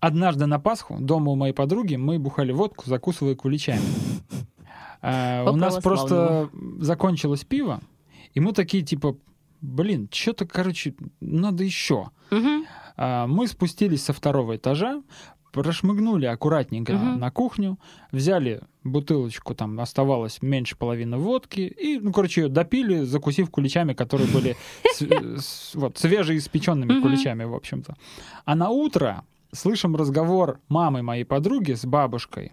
Однажды на Пасху дома у моей подруги мы бухали водку, закусывая куличами. А, У нас просто закончилось пиво, и мы такие типа, блин, что-то, короче, надо еще. А, Мы спустились со второго этажа, прошмыгнули аккуратненько на кухню, взяли бутылочку, там оставалось меньше половины водки, и, ну, короче, ее допили, закусив куличами, которые были с- вот, свежеиспеченными куличами, в общем-то. А на утро слышим разговор мамы моей подруги с бабушкой.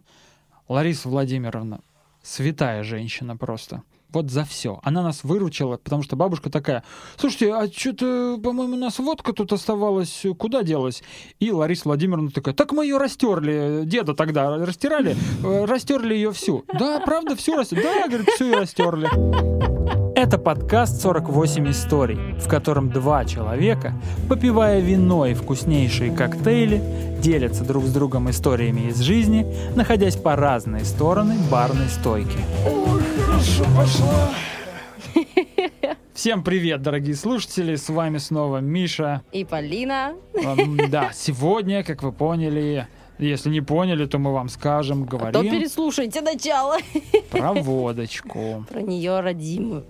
Лариса Владимировна, святая женщина просто. Вот за все. Она нас выручила, потому что бабушка такая, слушайте, а что-то, по-моему, у нас водка тут оставалась, куда делась? И Лариса Владимировна такая, так мы ее растерли, деда тогда растирали, э, растерли ее всю. Да, правда, всю растерли? Да, говорит, всю и растерли. Это подкаст «48 историй», в котором два человека, попивая вино и вкуснейшие коктейли, делятся друг с другом историями из жизни, находясь по разные стороны барной стойки. Всем привет, дорогие слушатели, с вами снова Миша. И Полина. Да, сегодня, как вы поняли, если не поняли, то мы вам скажем, А то говорим переслушайте начало. про водочку. Про нее родимую,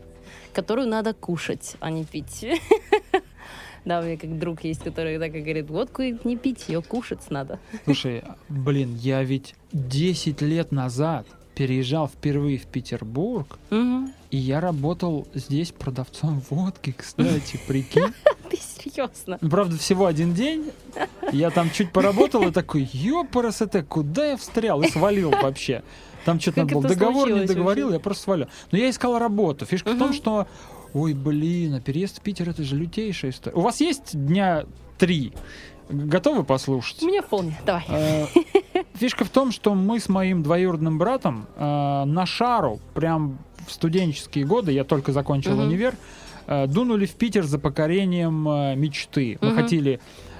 которую надо кушать, а не пить. Да, у меня как друг есть, который так и говорит, водку не пить, ее кушать надо. Слушай, блин, я ведь 10 лет назад переезжал впервые в Петербург, Мгм. и я работал здесь продавцом водки, кстати, прикинь. Ты серьезно? Правда, всего один день. Я там чуть поработал и такой, ёпарасоте, куда я встрял? И свалил вообще. Там что-то надо было. Договор не договорил, вообще? я просто свалил. Но я искал работу. Фишка в том, что, ой, блин, а переезд в Питер это же лютейшая история. У вас есть дня три? Готовы послушать? Мне вполне. Давай. Э, Фишка в том, что мы с моим двоюродным братом э, на шару, прям в студенческие годы, я только закончил универ, э, дунули в Питер за покорением мечты. Мы хотели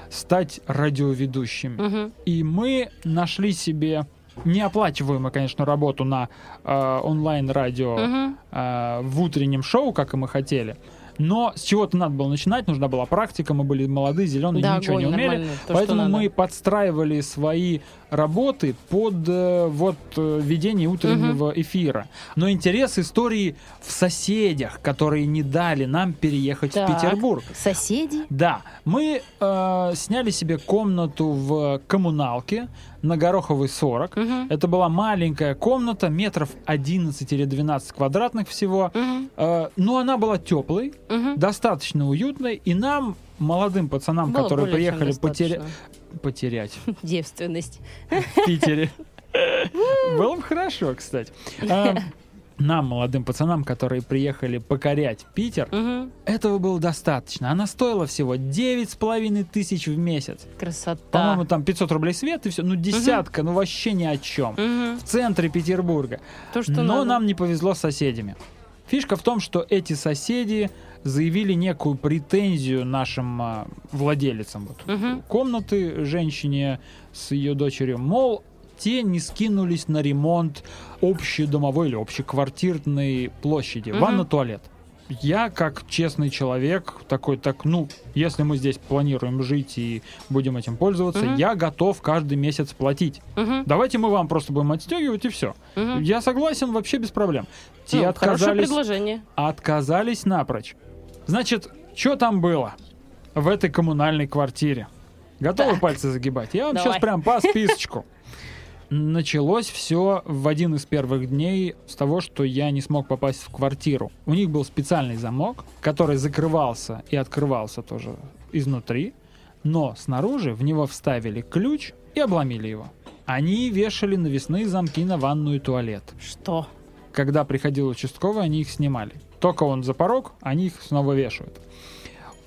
стать радиоведущими. И мы нашли себе неоплачиваемую, конечно, работу на э, онлайн-радио Мгм. э, в утреннем шоу, как и мы хотели. Но с чего-то надо было начинать, нужна была практика, мы были молодые, зеленые, Да, ничего не огонь, умели. нормально, то, Поэтому мы подстраивали свои работы под э, вот э, ведение утреннего эфира. Но интерес истории в соседях, которые не дали нам переехать Так. в Петербург. Соседи? Да, мы э, сняли себе комнату в коммуналке на Гороховой 40. Мгм. Это была маленькая комната, метров 11 или 12 квадратных всего. Мгм. Э, но она была теплой, Мгм. достаточно уютной, и нам, молодым пацанам, Было которые приехали потеря-. Потерять Девственность. в Питере, было бы хорошо, кстати. А, Нам, молодым пацанам, которые приехали покорять Питер, этого было достаточно. Она стоила всего 9,5 тысяч в месяц. Красота. По-моему, там 500 рублей свет и все. Ну, десятка, ну вообще ни о чем. В центре Петербурга. То, что Но надо. нам не повезло с соседями. Фишка в том, что эти соседи заявили некую претензию нашим а, владелицам вот, Мгм. комнаты, женщине с ее дочерью, мол, те не скинулись на ремонт общедомовой или общеквартирной площади, Мгм. ванна-туалет. Я, как честный человек, такой, так, ну, если мы здесь планируем жить и будем этим пользоваться, Мгм. я готов каждый месяц платить. Мгм. Давайте мы вам просто будем отстегивать и все. Мгм. Я согласен вообще без проблем. Те Ну, Хорошее отказались, предложение. отказались напрочь. Значит, что там было в этой коммунальной квартире? Готовы Так. пальцы загибать? Я вам Давай. сейчас прям по списочку. Началось все в один из первых дней с того, что я не смог попасть в квартиру. У них был специальный замок, который закрывался и открывался тоже изнутри, но снаружи в него вставили ключ и обломили его. Они вешали навесные замки на ванную и туалет. Что? Когда приходил участковый, они их снимали. Только он за порог, они их снова вешают.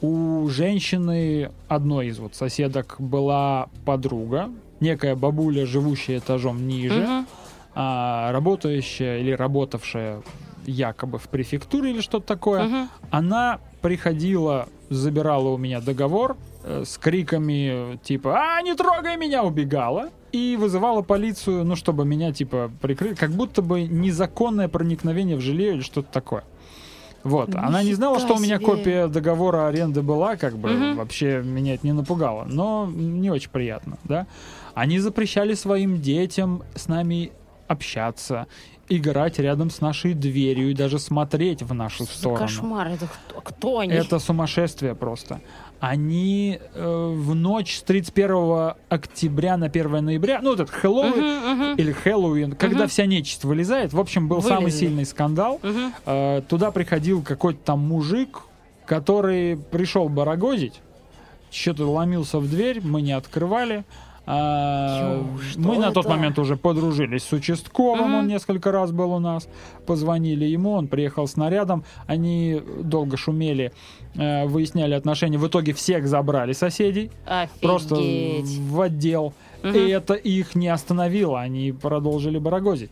У женщины, одной из вот соседок, была подруга, некая бабуля, живущая этажом ниже, Мгм. а, работающая или работавшая якобы в префектуре или что-то такое. Мгм. Она приходила, забирала у меня договор э, с криками типа «А, не трогай меня!» убегала и вызывала полицию, ну, чтобы меня типа прикрыть, как будто бы незаконное проникновение в жилье или что-то такое. Вот. Она не знала, Нифига что у меня себе. копия договора аренды была, как бы Мгм. вообще меня это не напугало, но не очень приятно, да. Они запрещали своим детям с нами общаться, играть рядом с нашей дверью и даже смотреть в нашу Что сторону. кошмар, это кто, кто они? Это сумасшествие просто. Они э, в ночь с 31 октября на 1 ноября, ну, вот этот Хэллоуин Мгм, мгм, или Хэллоуин, когда Мгм. вся нечисть вылезает, в общем, был самый Вылезли. сильный скандал. мгм. Э, туда приходил какой-то там мужик, который пришел барагозить, что-то ломился в дверь, мы не открывали. А, Ё, что мы на тот это? момент уже подружились с участковым, он Мгм. несколько раз был у нас, позвонили ему, он приехал с нарядом, они долго шумели, э, выясняли отношения, в итоге всех забрали соседей, просто Офигеть. в отдел, Мгм. и это их не остановило, они продолжили барагозить.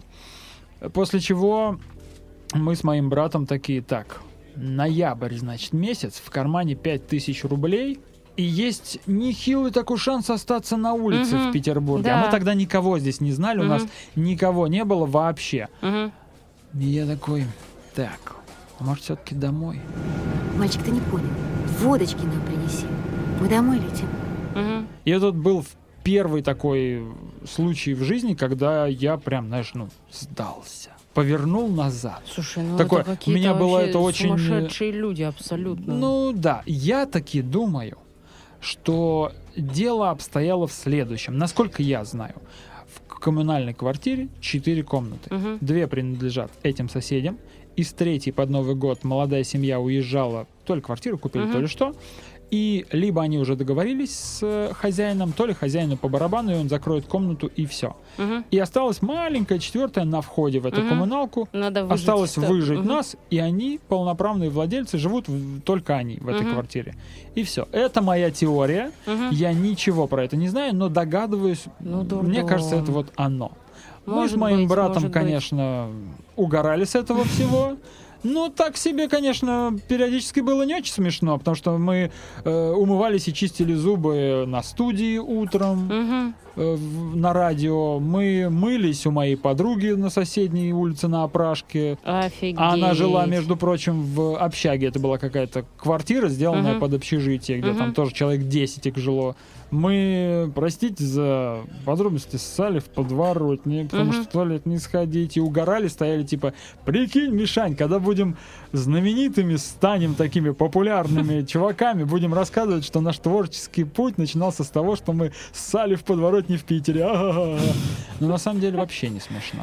После чего мы с моим братом такие, так, ноябрь, значит, месяц, в кармане 5000 рублей, и есть нехилый такой шанс остаться на улице Мгм. в Петербурге. А Да. мы тогда никого здесь не знали, у нас никого не было вообще. Мгм. И я такой, так, а может, все-таки домой? Мальчик, ты не понял. Водочки нам принеси. Мы домой летим. Мгм. И это был первый такой случай в жизни, когда я прям, знаешь, ну, сдался. Повернул назад. Слушай, ну Такое, это у меня было это очень, э, сумасшедшие люди абсолютно. Ну да, я таки думаю, что дело обстояло в следующем. Насколько я знаю, в коммунальной квартире 4 комнаты. Мгм. Две принадлежат этим соседям. Из третьей под Новый год молодая семья уезжала, то ли квартиру купили, Мгм. то ли что. И либо они уже договорились с э, хозяином, то ли хозяину по барабану, и он закроет комнату, и все. Мгм. И осталась маленькая четвертая на входе в эту Мгм. коммуналку. Надо выжить Осталось стоп. выжить Мгм. нас, и они, полноправные владельцы, живут в- только они в этой Мгм. квартире. И все. Это моя теория. Мгм. Я ничего про это не знаю, но догадываюсь. Ну, Мне кажется, это вот оно. Мы с Может моим быть, братом, может быть. конечно, угорали с этого всего. Ну, так себе, конечно, периодически было не очень смешно, потому что мы э, умывались и чистили зубы на студии утром, Мгм. Э, на радио. Мы мылись у моей подруги на соседней улице на опрашке. Офигеть. А она жила, между прочим, в общаге. Это была какая-то квартира, сделанная Мгм. под общежитие, где там Мгм. тоже человек 10 их жило. Мы, простите за подробности, ссали в подворотне, потому Мгм. что в туалет не сходить. И угорали, стояли типа, прикинь, Мишань, когда будем знаменитыми, станем такими популярными чуваками, будем рассказывать, что наш творческий путь начинался с того, что мы ссали в подворотне в Питере. А-га-га. Но на самом деле вообще не смешно.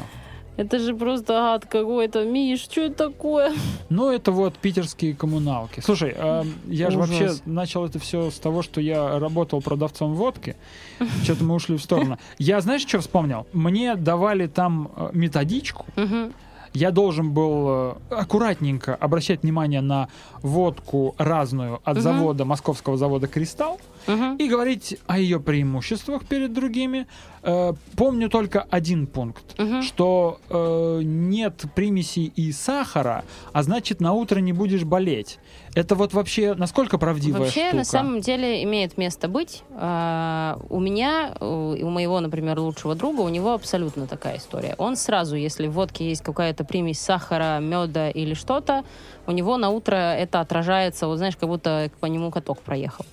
Это же просто ад какой-то. Миш, что это такое? Ну, это вот питерские коммуналки. Слушай, а, я же вообще начал это все с того, что я работал продавцом водки. Что-то мы ушли в сторону. Я, знаешь, что вспомнил? Мне давали там э, методичку. Я должен был э, аккуратненько обращать внимание на водку разную от Мгм. завода, московского завода «Кристалл», Мгм. и говорить о ее преимуществах перед другими. Э, Помню только один пункт, Мгм. что э, нет примесей и сахара, а значит на утро не будешь болеть. Это вот вообще насколько правдивая Вообще, штука? на самом деле, имеет место быть. А, у меня, у моего, например, лучшего друга, у него абсолютно такая история. Он сразу, если в водке есть какая-то примесь сахара, меда или что-то, у него на утро это отражается, вот знаешь, как будто по нему каток проехал.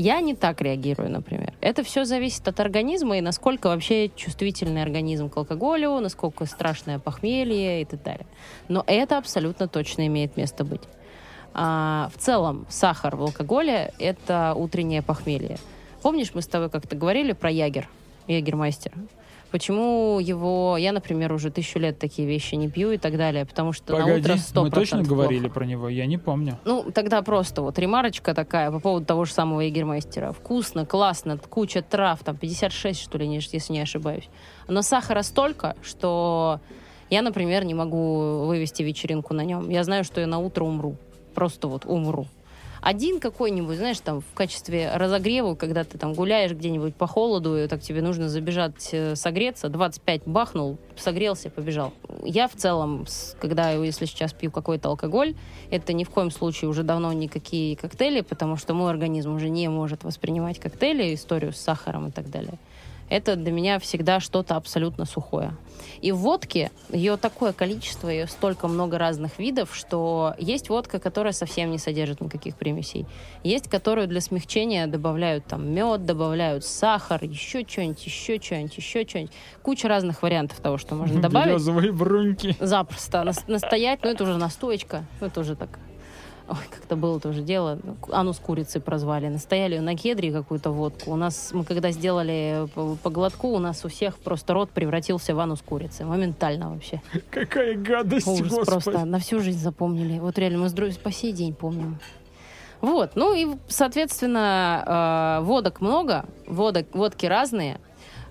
Я не так реагирую, например. Это все зависит от организма и насколько вообще чувствительный организм к алкоголю, насколько страшное похмелье и так далее. Но это абсолютно точно имеет место быть. А, в целом, сахар в алкоголе – это утреннее похмелье. Помнишь, мы с тобой как-то говорили про ягер, ягермастер? Почему его... Я, например, уже тысячу лет такие вещи не пью и так далее, потому что на Погоди, утро 100% мы точно плохо. говорили про него? Я не помню. Ну, тогда просто вот ремарочка такая по поводу того же самого егермейстера. Вкусно, классно, куча трав, там 56, что ли, если не ошибаюсь. Но сахара столько, что я, например, не могу вывести вечеринку на нем. Я знаю, что я на утро умру. Просто вот умру. Один какой-нибудь, знаешь, там в качестве разогрева, когда ты там гуляешь где-нибудь по холоду, и так тебе нужно забежать э, согреться, 25 бахнул, согрелся, побежал. Я в целом, когда, если сейчас пью какой-то алкоголь, это ни в коем случае уже давно никакие коктейли, потому что мой организм уже не может воспринимать коктейли, историю с сахаром и так далее. Это для меня всегда что-то абсолютно сухое. И в водке ее такое количество, ее столько много разных видов, что есть водка, которая совсем не содержит никаких примесей. Есть, которую для смягчения добавляют там мед, добавляют сахар, еще что-нибудь, еще что-нибудь, еще что-нибудь. Куча разных вариантов того, что можно добавить. Березовые бруньки. Запросто. Нас- Настоять, ну это уже настоечка. Ну это уже так... Ой, как-то было тоже дело. Ану с курицей прозвали. Настояли на кедре какую-то водку. У нас, мы когда сделали по, по глотку, у нас у всех просто рот превратился в ану с курицей. Моментально вообще. Какая гадость, Ужас господи. просто. На всю жизнь запомнили. Вот реально мы с друг- по сей день помним. Вот. Ну и, соответственно, э, водок много. Водок, водки разные.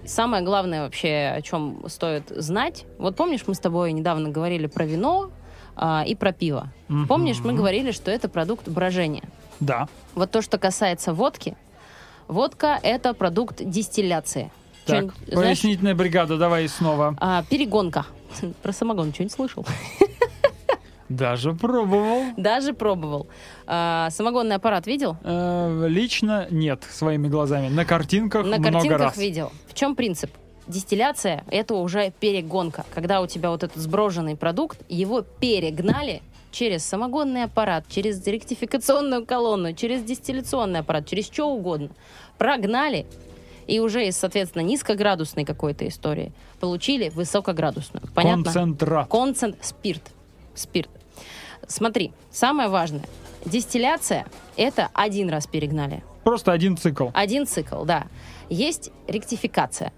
Самое главное вообще, о чем стоит знать. Вот помнишь, мы с тобой недавно говорили про вино а, и про пиво. Мгм. Помнишь, мы говорили, что это продукт брожения. Да. Вот то, что касается водки, водка это продукт дистилляции. Так, знаешь? пояснительная бригада, давай снова. А, перегонка. Про самогон что-нибудь слышал? Даже пробовал. Даже пробовал. А, самогонный аппарат видел? Э, лично нет, своими глазами. На картинках На много картинках раз. видел. В чем принцип? Дистилляция — это уже перегонка. Когда у тебя вот этот сброженный продукт, его перегнали через самогонный аппарат, через ректификационную колонну, через дистилляционный аппарат, через что угодно. Прогнали, и уже из, соответственно, низкоградусной какой-то истории получили высокоградусную. Понятно? Концентрат. Концент спирт. Спирт. Смотри, самое важное. Дистилляция — это один раз перегнали. Просто один цикл. Один цикл, да. Есть ректификация.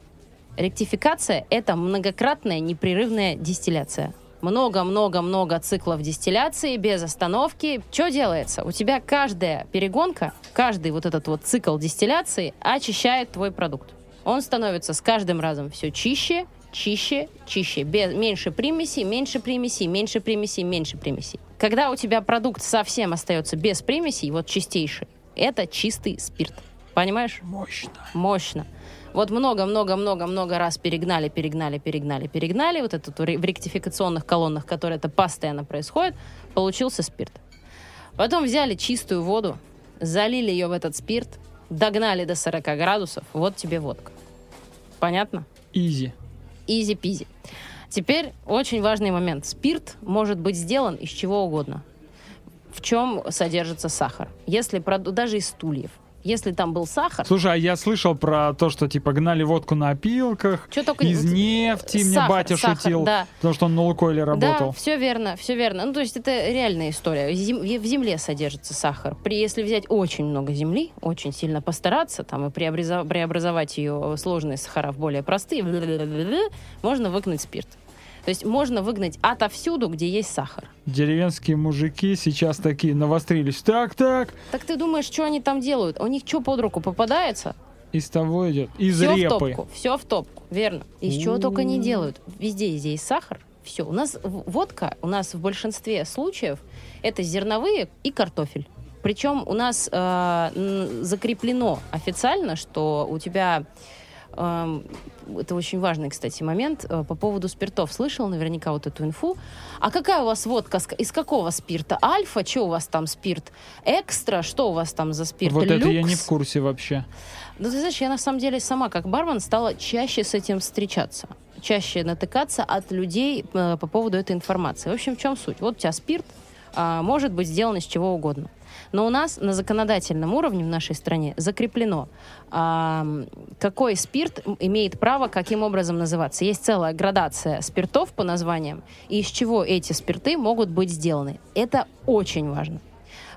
Ректификация — это многократная непрерывная дистилляция. Много-много-много циклов дистилляции без остановки. Что делается? У тебя каждая перегонка, каждый вот этот вот цикл дистилляции очищает твой продукт. Он становится с каждым разом все чище, чище, чище. Без, меньше примесей, меньше примесей, меньше примесей, меньше примесей. Когда у тебя продукт совсем остается без примесей, вот чистейший, это чистый спирт. Понимаешь? Мощно. Мощно. Вот много-много-много-много раз перегнали, перегнали, перегнали, перегнали. Вот это в ректификационных колоннах, которые это постоянно происходит, получился спирт. Потом взяли чистую воду, залили ее в этот спирт, догнали до 40 градусов, вот тебе водка. Понятно? Easy. Easy-peasy. Теперь очень важный момент. Спирт может быть сделан из чего угодно. В чем содержится сахар? Если даже из стульев. Если там был сахар, Слушай, а я слышал про то, что типа гнали водку на опилках, Чё только из нефти, мне Сахар, батя сахар, шутил, да. потому что он на Лукойле работал. Да, все верно, все верно. Ну, то есть это реальная история. В зем- В земле содержится сахар. При, если взять очень много земли, очень сильно постараться, там, и преобразо- преобразовать ее сложные сахара в более простые, можно выгнать спирт. То есть можно выгнать отовсюду, где есть сахар. Деревенские мужики сейчас такие навострились. Так, так, Так ты думаешь, что они там делают? У них что под руку попадается? из того идет. Из все в репы. топку, все в топку, верно. Из чего только не делают. Везде здесь сахар, все. У нас в- водка, у нас в большинстве случаев это зерновые и картофель. Причем у нас э, закреплено официально, что у тебя эм, это очень важный, кстати, момент э, по поводу спиртов. Слышал наверняка вот эту инфу. А какая у вас водка? Из какого спирта? Альфа? Что у вас там спирт? Экстра? Что у вас там за спирт? Вот это я не Люкс? в курсе вообще. Ну, ты знаешь, я на самом деле сама как бармен стала чаще с этим встречаться. Чаще натыкаться от людей э, по поводу этой информации. В общем, в чем суть? Вот у тебя спирт а, может быть сделан из чего угодно. Но у нас на законодательном уровне в нашей стране закреплено, а, какой спирт имеет право каким образом называться. Есть целая градация спиртов по названиям, и из чего эти спирты могут быть сделаны. Это очень важно.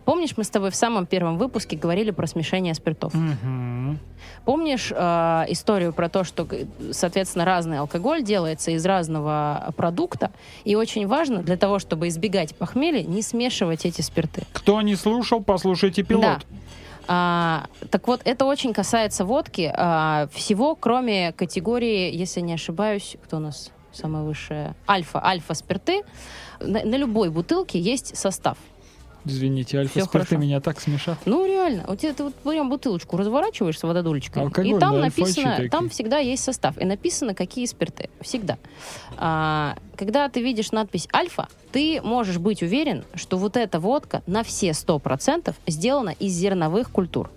Помнишь, мы с тобой в самом первом выпуске говорили про смешение спиртов? Мгм. Помнишь э, историю про то, что, соответственно, разный алкоголь делается из разного продукта, и очень важно для того, чтобы избегать похмелья, не смешивать эти спирты. Кто не слушал, послушайте пилот. Да. А, так вот, это очень касается водки. а, всего, кроме категории, если не ошибаюсь, кто у нас самая высшая? Альфа. Альфа-спирты. На, на любой бутылке есть состав. Извините, альфа-спирты меня так смешат. Ну, реально. У тебя ты вот прям бутылочку разворачиваешь с вододулечкой, и Алкогольные там альфачи написано, такие. там всегда есть состав, и написано, какие спирты. Всегда. А, когда ты видишь надпись «Альфа», ты можешь быть уверен, что вот эта водка на все 100% сделана из зерновых культур.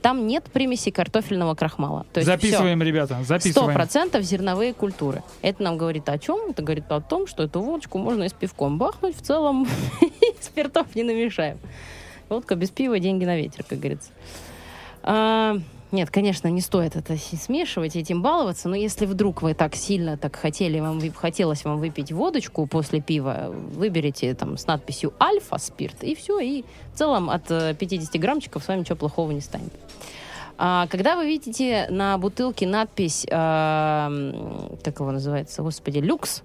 Там нет примеси картофельного крахмала. То есть записываем, ребята, записываем. Сто процентов зерновые культуры. Это нам говорит о чем? Это говорит о том, что эту водочку можно и с пивком бахнуть. В целом спиртов не намешаем. Водка без пива, деньги на ветер, как говорится. Нет, конечно, не стоит это смешивать, этим баловаться, но если вдруг вы так сильно так хотели, вам хотелось вам выпить водочку после пива, выберите там с надписью «Альфа спирт», и все, и в целом от 50 э, граммчиков с вами ничего плохого не станет. А, когда вы видите на бутылке надпись, э, как его называется, господи, люкс,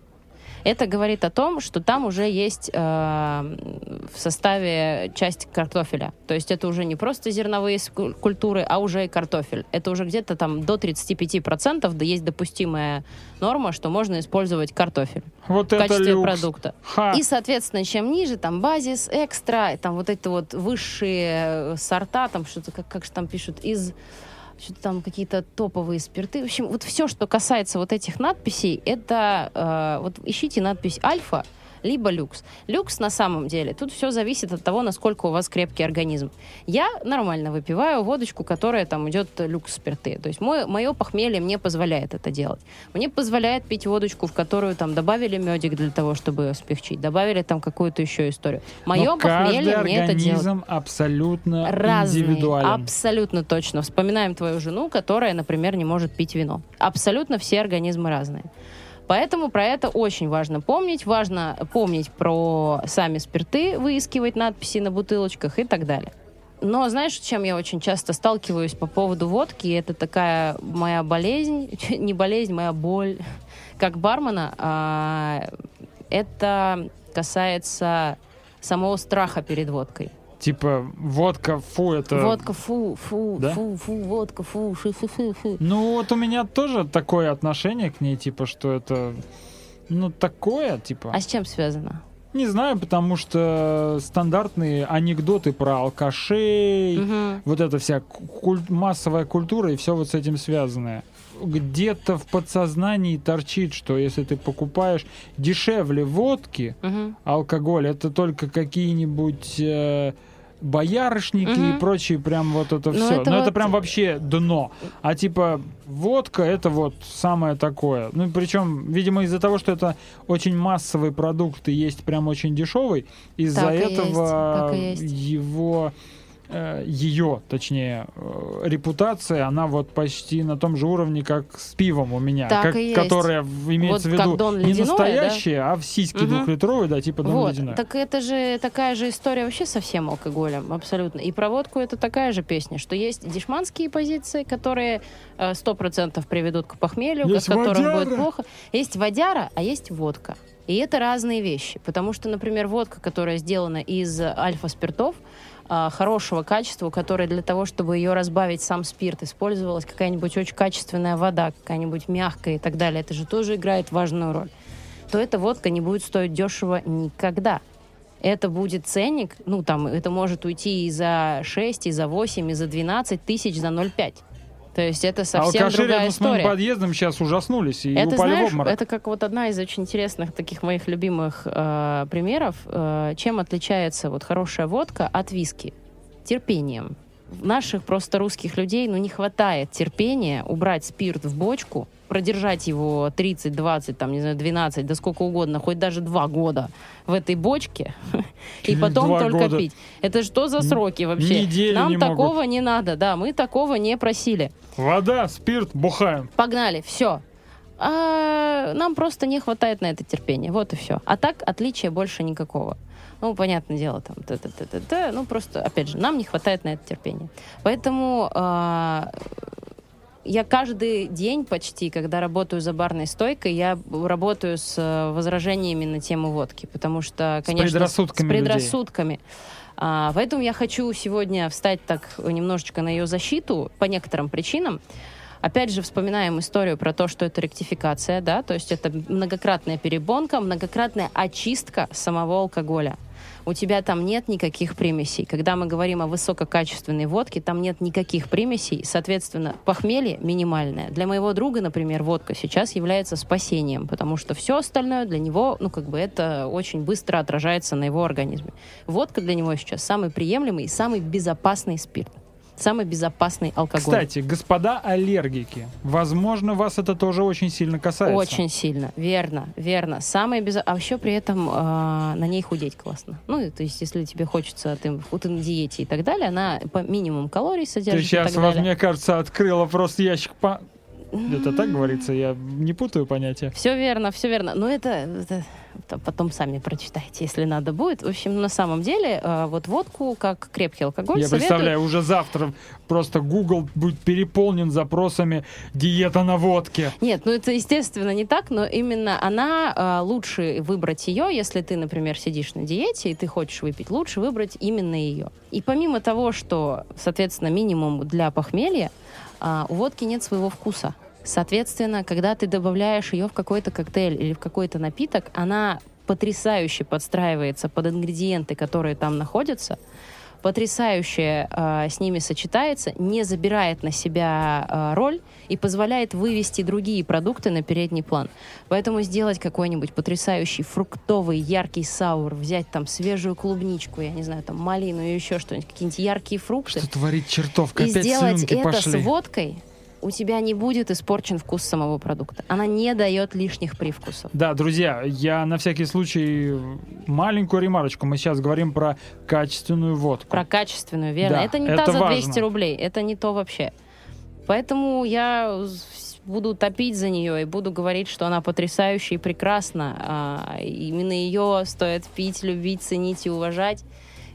это говорит о том, что там уже есть э, в составе часть картофеля. То есть это уже не просто зерновые культуры, а уже и картофель. Это уже где-то там до 35% да есть допустимая норма, что можно использовать картофель вот в качестве люкс. продукта. Ха. И, соответственно, чем ниже, там базис, экстра, там вот эти вот высшие сорта, там что-то, как, как же там пишут, из что-то там какие-то топовые спирты. В общем, вот все, что касается вот этих надписей, это э, вот ищите надпись альфа либо люкс. Люкс на самом деле, тут все зависит от того, насколько у вас крепкий организм. Я нормально выпиваю водочку, которая там идет люкс спирты. То есть мой, мое похмелье мне позволяет это делать. Мне позволяет пить водочку, в которую там добавили медик для того, чтобы ее смягчить, добавили там какую-то еще историю. Мое Но похмелье мне это делает. абсолютно Разный, индивидуален. Абсолютно точно. Вспоминаем твою жену, которая, например, не может пить вино. Абсолютно все организмы разные. Поэтому про это очень важно помнить. Важно помнить про сами спирты, выискивать надписи на бутылочках и так далее. Но знаешь, с чем я очень часто сталкиваюсь по поводу водки? Это такая моя болезнь, не болезнь, моя боль, как бармена. А, это касается самого страха перед водкой. Типа, водка, фу, это... Водка, фу, фу, Да? фу, фу, водка, фу, фу, фу, фу, фу. Ну, вот у меня тоже такое отношение к ней, типа, что это... Ну, такое, типа... А с чем связано? Не знаю, потому что стандартные анекдоты про алкашей, Мгм. вот эта вся куль- массовая культура и все вот с этим связанное. Где-то в подсознании торчит, что если ты покупаешь дешевле водки, Мгм. алкоголь, это только какие-нибудь э, боярышники Мгм. и прочие прям вот это Ну, все. это Но это вот- прям вообще дно. А типа водка это вот самое такое. Ну причем, видимо, из-за того, что это очень массовый продукт и есть прям очень дешевый, из-за этого его ее, точнее, э, репутация, она вот почти на том же уровне, как с пивом у меня, Так как- и есть. которая в- имеется Вот в виду не ледяное, да? настоящее, а в сиськи Мгм. двухлитровые, да, типа Дон Вот, ледяное. так это же такая же история вообще со всем алкоголем, абсолютно. И про водку это такая же песня, что есть дешманские позиции, которые э, сто процентов приведут к похмелью, Есть которых водяра. будет плохо. Есть водяра, а есть водка. И это разные вещи, потому что, например, водка, которая сделана из альфа-спиртов, а, хорошего качества, у которой для того, чтобы ее разбавить сам спирт, использовалась какая-нибудь очень качественная вода, какая-нибудь мягкая и так далее, это же тоже играет важную роль, то эта водка не будет стоить дешево никогда. Это будет ценник, ну там, это может уйти и за 6, и за 8, и за 12 тысяч за 0,5. То есть это совсем Алкаши другая рядом с моим история. подъездом сейчас ужаснулись и Это, упали в знаешь, обморок. это как вот одна из очень интересных таких моих любимых э, примеров. Э, чем отличается вот хорошая водка от виски? Терпением. Наших просто русских людей, ну, не хватает терпения убрать спирт в бочку, продержать его 30, 20, там, не знаю, 12, да сколько угодно, хоть даже два года в этой бочке, и потом только года. пить. Это что за сроки вообще? Неделю Нам не могут. такого не надо, да, мы такого не просили. Вода, спирт, бухаем. Погнали, все. А нам просто не хватает на это терпения. Вот и все. А так отличия больше никакого. Ну, понятное дело, там, т -т -т -т -т, ну, просто, опять же, нам не хватает на это терпения. Поэтому а, я каждый день почти, когда работаю за барной стойкой, я работаю с э, возражениями на тему водки, потому что, конечно, предрассудками с предрассудками. А, поэтому я хочу сегодня встать так немножечко на ее защиту по некоторым причинам. Опять же, вспоминаем историю про то, что это ректификация, да, то есть это многократная перебонка, многократная очистка самого алкоголя. У тебя там нет никаких примесей. Когда мы говорим о высококачественной водке, там нет никаких примесей, соответственно, похмелье минимальное. Для моего друга, например, водка сейчас является спасением, потому что все остальное для него, ну, как бы это очень быстро отражается на его организме. Водка для него сейчас самый приемлемый и самый безопасный спирт. Самый безопасный алкоголь. Кстати, господа аллергики, возможно, вас это тоже очень сильно касается. Очень сильно, верно, верно. Самое без... А еще при этом э, на ней худеть классно. Ну, то есть, если тебе хочется, ты, ты на диете и так далее, она по минимум калорий содержит. Ты сейчас, далее. мне кажется, открыла просто ящик по... Это так говорится? Я не путаю понятия. Все верно, все верно. Но это- это потом сами прочитайте, если надо будет. В общем, на самом деле, э, вот водку, как крепкий алкоголь, Я советую- представляю, уже завтра просто Google будет переполнен запросами «диета на водке». Нет, ну это естественно не так, но именно она э, лучше выбрать ее, если ты, например, сидишь на диете и ты хочешь выпить, лучше выбрать именно ее. И помимо того, что, соответственно, минимум для похмелья, а, у водки нет своего вкуса. Соответственно, когда ты добавляешь ее в какой-то коктейль или в какой-то напиток, она потрясающе подстраивается под ингредиенты, которые там находятся, потрясающе э, с ними сочетается, не забирает на себя э, роль и позволяет вывести другие продукты на передний план. Поэтому сделать какой-нибудь потрясающий фруктовый яркий саур, взять там свежую клубничку, я не знаю, там малину и еще что-нибудь, какие-нибудь яркие фрукты, Что творит чертовка? и Опять сделать это пошли. с водкой, у тебя не будет испорчен вкус самого продукта. Она не дает лишних привкусов. Да, друзья, я на всякий случай маленькую ремарочку. Мы сейчас говорим про качественную водку. Про качественную, верно. Да, это не это та за важно. 200 рублей, это не то вообще. Поэтому я буду топить за нее и буду говорить, что она потрясающая и прекрасна. А, именно ее стоит пить, любить, ценить и уважать.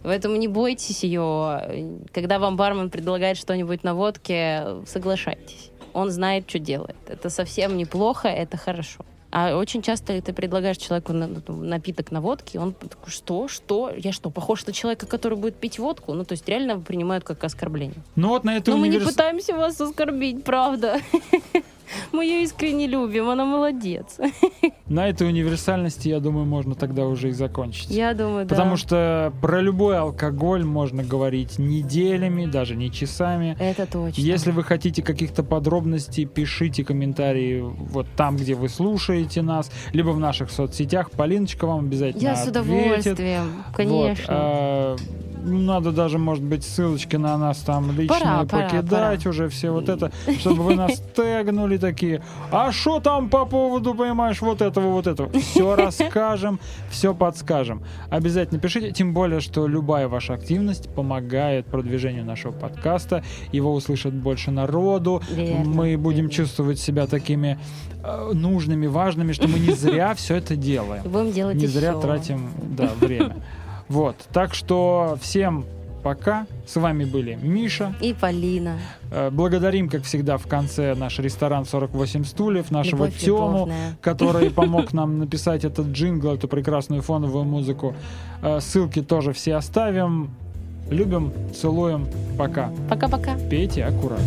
Поэтому не бойтесь ее. Когда вам бармен предлагает что-нибудь на водке, соглашайтесь. Он знает, что делает. Это совсем неплохо, это хорошо. А очень часто ты предлагаешь человеку на- напиток на водке, он такой, что, что? Я что, похож на человека, который будет пить водку? Ну, то есть реально принимают как оскорбление. Ну вот на этой Но мы не универс- пытаемся вас оскорбить, правда. Мы ее искренне любим, она молодец. на этой универсальности, я думаю, можно тогда уже и закончить. Я думаю, да. Потому что про любой алкоголь можно говорить неделями, даже не часами. Это точно. Если вы хотите каких-то подробностей, пишите комментарии вот там, где вы слушаете нас, либо в наших соцсетях. Полиночка вам обязательно Я с удовольствием, конечно. Вот, а, надо даже, может быть, ссылочки на нас там личные Пора, пора, покидать уже, все вот это, чтобы вы нас тегнули такие. А что там по поводу, понимаешь, вот этого, вот этого? Все расскажем, все подскажем. Обязательно пишите, тем более, что любая ваша активность помогает продвижению нашего подкаста. Его услышат больше народу. Верно, Мы будем верно. чувствовать себя такими э, нужными, важными, что мы не зря все это делаем Будем делать не зря тратим да, время. Вот, так что всем пока. С вами были Миша. И Полина. Э, Благодарим, как всегда, в конце наш ресторан 48 стульев, нашего Любовь Тему, любовная. который помог нам написать этот джингл, эту прекрасную фоновую музыку. Э, Ссылки тоже все оставим. Любим, целуем. Пока. Пока-пока. Пейте аккуратно.